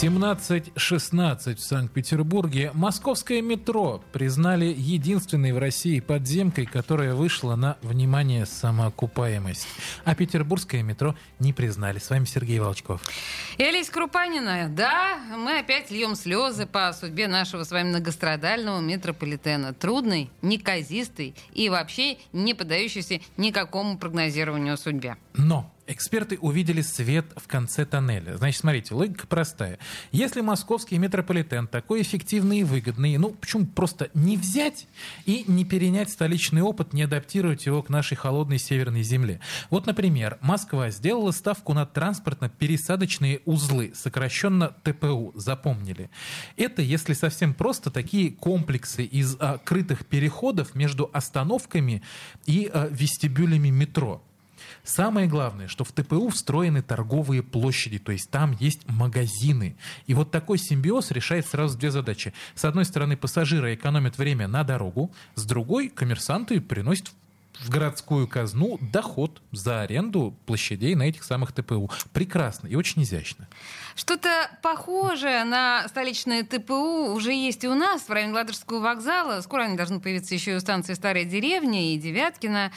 17.16 в Санкт-Петербурге. Московское метро признали единственной в России подземкой, которая вышла на, внимание, самоокупаемость. А петербургское метро не признали. С вами Сергей Волчков. И Олеся Крупанина. Да, мы опять льем слезы по судьбе нашего с вами многострадального метрополитена. Трудный, неказистый и вообще не поддающийся никакому прогнозированию судьбе. Но Эксперты увидели свет в конце тоннеля. Значит, смотрите, логика простая. Если московский метрополитен такой эффективный и выгодный, ну, почему просто не взять и не перенять столичный опыт, не адаптировать его к нашей холодной северной земле? Вот, например, Москва сделала ставку на транспортно-пересадочные узлы, сокращенно ТПУ, запомнили. Это, если совсем просто, такие комплексы из а, крытых переходов между остановками и а, вестибюлями метро. Самое главное, что в ТПУ встроены торговые площади, то есть там есть магазины. И вот такой симбиоз решает сразу две задачи. С одной стороны, пассажиры экономят время на дорогу, с другой, коммерсанты приносят в городскую казну доход за аренду площадей на этих самых ТПУ. Прекрасно и очень изящно. Что-то похожее на столичное ТПУ уже есть и у нас в районе Ладожского вокзала. Скоро они должны появиться еще и у станции Старая деревня и Девяткина.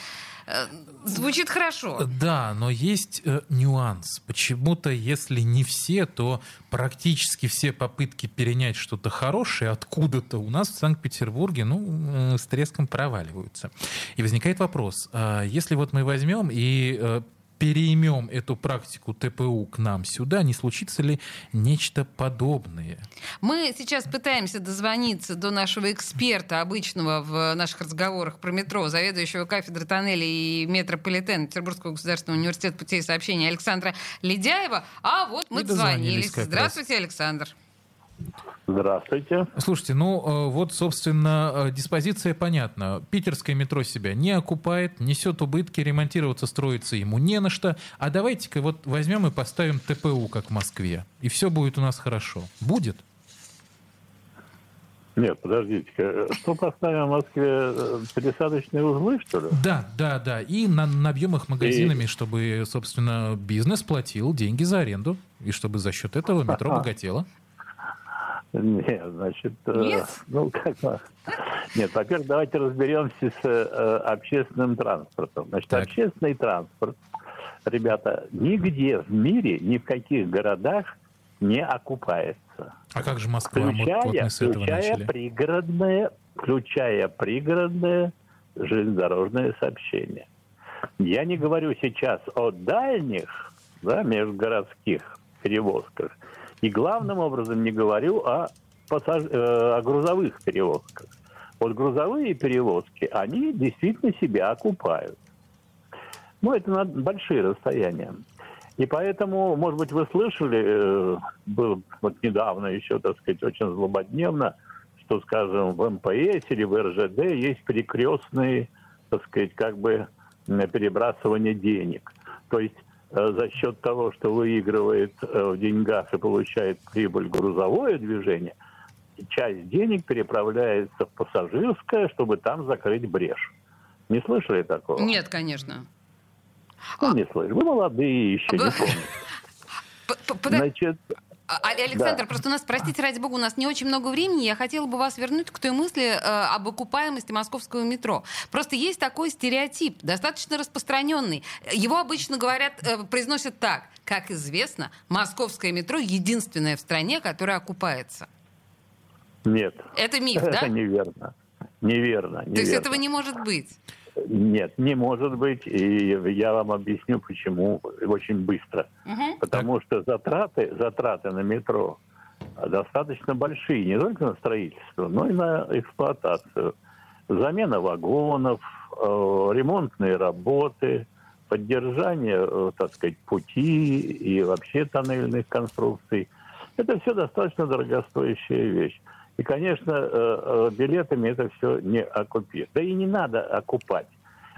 Э, звучит хорошо. Да, но есть э, нюанс. Почему-то, если не все, то практически все попытки перенять что-то хорошее откуда-то у нас в Санкт-Петербурге, ну, э, с треском проваливаются. И возникает вопрос, э, если вот мы возьмем и э, переймем эту практику ТПУ к нам сюда, не случится ли нечто подобное? Мы сейчас пытаемся дозвониться до нашего эксперта, обычного в наших разговорах про метро, заведующего кафедры тоннелей и метрополитена Петербургского государственного университета путей сообщения Александра Ледяева. А вот мы дозвонились. Здравствуйте, Александр. Здравствуйте. Слушайте, ну э, вот, собственно, э, диспозиция понятна. Питерское метро себя не окупает, несет убытки, ремонтироваться, строиться ему не на что. А давайте-ка вот возьмем и поставим ТПУ, как в Москве, и все будет у нас хорошо. Будет? Нет, подождите Что поставим в Москве? Э, пересадочные узлы, что ли? Да, да, да. И на, набьем их магазинами, и... чтобы, собственно, бизнес платил деньги за аренду, и чтобы за счет этого метро богатело. Нет, значит, э, ну как Нет, во-первых, давайте разберемся с э, общественным транспортом. Значит, так. общественный транспорт, ребята, нигде в мире, ни в каких городах не окупается. А как же Москва? Включая, вот, вот включая пригородное, включая пригородное железнодорожное сообщение. Я не говорю сейчас о дальних, да, межгородских перевозках. И главным образом не говорю о, пассаж... Э, о грузовых перевозках. Вот грузовые перевозки, они действительно себя окупают. Ну, это на большие расстояния. И поэтому, может быть, вы слышали, э, было вот недавно еще, так сказать, очень злободневно, что, скажем, в МПС или в РЖД есть перекрестные, так сказать, как бы перебрасывание денег. То есть за счет того, что выигрывает э, в деньгах и получает прибыль грузовое движение, часть денег переправляется в пассажирское, чтобы там закрыть брешь. Не слышали такого? Нет, конечно. Ну, не слышали. Вы молодые еще, не помните. Значит, Александр, да. просто у нас, простите, ради бога, у нас не очень много времени. Я хотела бы вас вернуть к той мысли э, об окупаемости московского метро. Просто есть такой стереотип, достаточно распространенный. Его обычно говорят, э, произносят так. Как известно, московское метро единственное в стране, которое окупается. Нет. Это миф, да? Это неверно. Неверно. неверно. То есть этого не может быть? Нет, не может быть. И я вам объясню, почему очень быстро. Угу. Потому что затраты, затраты на метро достаточно большие, не только на строительство, но и на эксплуатацию. Замена вагонов, э, ремонтные работы, поддержание, э, так сказать, пути и вообще тоннельных конструкций. Это все достаточно дорогостоящая вещь. И, конечно, э, э, билетами это все не окупить. Да и не надо окупать.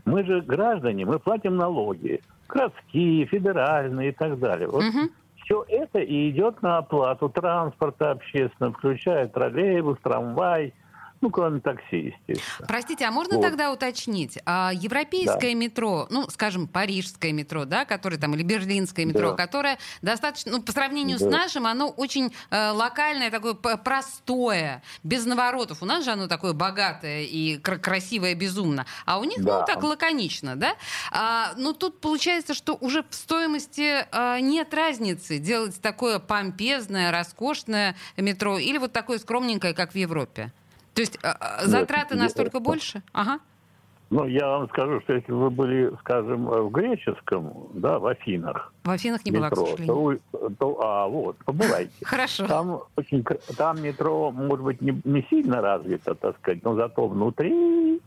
Мы же граждане, мы платим налоги. Городские, федеральные и так далее. Вот угу. все это это и идет на оплату транспорта общественного, включая троллейбус, трамвай – ну, кроме такси, естественно. Простите, а можно вот. тогда уточнить? А европейское да. метро, ну, скажем, парижское метро, да, которое там, или берлинское метро, да. которое достаточно, ну, по сравнению да. с нашим, оно очень э, локальное, такое простое, без наворотов. У нас же оно такое богатое и кр- красивое безумно. А у них, ну, да. ну, так лаконично, да? А, ну, тут получается, что уже в стоимости а, нет разницы делать такое помпезное, роскошное метро или вот такое скромненькое, как в Европе. То есть а, а, затраты Нет, настолько я... больше? Ага. Ну, я вам скажу, что если вы были, скажем, в греческом, да, в Афинах. В Афинах не метро, была, к сожалению. То, то, а, вот, побывайте. Хорошо. Там, очень, там метро, может быть, не, не сильно развито, так сказать, но зато внутри,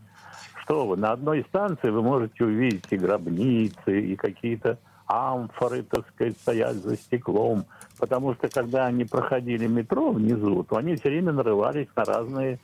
что вы, на одной станции вы можете увидеть и гробницы, и какие-то амфоры, так сказать, стоят за стеклом. Потому что, когда они проходили метро внизу, то они все время нарывались на разные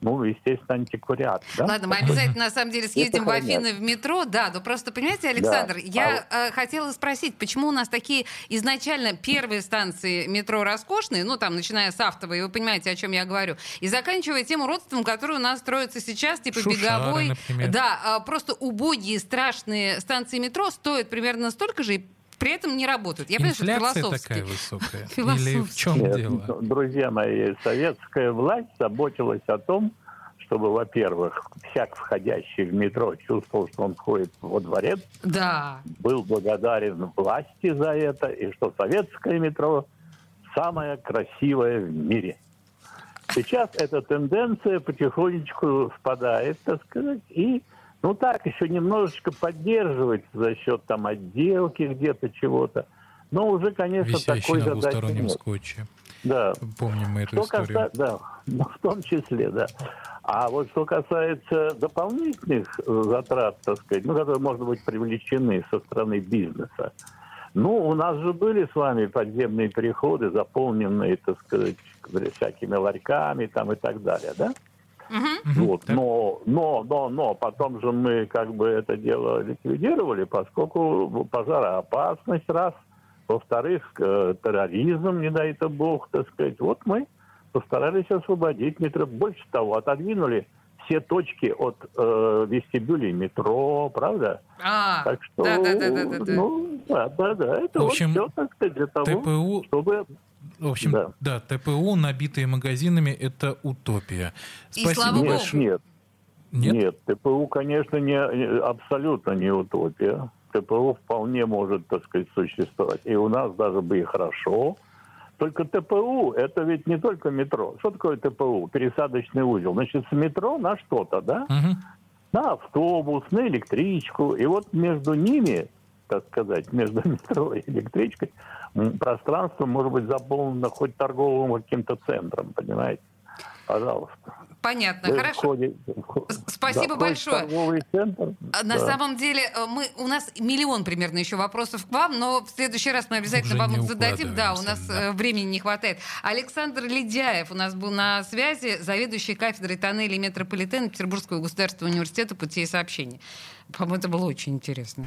ну, естественно, антиквариат. Да? Ладно, мы обязательно, на самом деле, съездим в Афины в метро, да, но просто, понимаете, Александр, да. я а... э, хотела спросить, почему у нас такие изначально первые станции метро роскошные, ну, там, начиная с автовой, вы понимаете, о чем я говорю, и заканчивая тем уродством, которое у нас строится сейчас, типа Шушары, беговой. Например. Да, э, просто убогие, страшные станции метро стоят примерно столько же, и при этом не работают. Я понимаю, что философски. такая высокая? Или в чем Нет, дело? Ну, друзья мои, советская власть заботилась о том, чтобы, во-первых, всяк входящий в метро чувствовал, что он входит во дворец. Да. Был благодарен власти за это, и что советское метро самое красивое в мире. Сейчас эта тенденция потихонечку спадает, так сказать, и ну так, еще немножечко поддерживать за счет там отделки где-то чего-то. Но уже, конечно, Висящий такой на задачи нет. скотче. Да. Помним мы эту что историю. Каса... Да, ну, в том числе, да. А вот что касается дополнительных э, затрат, так сказать, ну, которые, может быть, привлечены со стороны бизнеса, ну, у нас же были с вами подземные переходы, заполненные, так сказать, всякими ларьками там и так далее, да? Угу. Вот. Но, но, но, но потом же мы как бы это дело ликвидировали, поскольку пожароопасность раз, во-вторых, э, терроризм, не дай это бог, так сказать. Вот мы постарались освободить метро. Больше того, отодвинули все точки от э, вестибюлей метро, правда? А, так что, да, да, да, да, да. Ну, да, да, да. Это в общем, вот все, так сказать, для того, ТПУ... чтобы в общем, да. да, ТПУ, набитые магазинами, это утопия. И Спасибо слава нет, Нет, нет, нет, ТПУ, конечно, не, абсолютно не утопия. ТПУ вполне может, так сказать, существовать. И у нас даже бы и хорошо. Только ТПУ – это ведь не только метро. Что такое ТПУ? Пересадочный узел. Значит, с метро на что-то, да? Угу. На автобус, на электричку. И вот между ними, так сказать, между метро и электричкой – пространство может быть заполнено хоть торговым каким-то центром, понимаете? Пожалуйста. Понятно, Вы хорошо. Входите, Спасибо да, большое. Центр, а, На да. самом деле, э, мы, у нас миллион примерно еще вопросов к вам, но в следующий раз мы обязательно Уже вам их зададим. Да, у нас да. Э, времени не хватает. Александр Ледяев у нас был на связи, заведующий кафедрой тоннелей метрополитена Петербургского государственного университета путей сообщений. По-моему, это было очень интересно.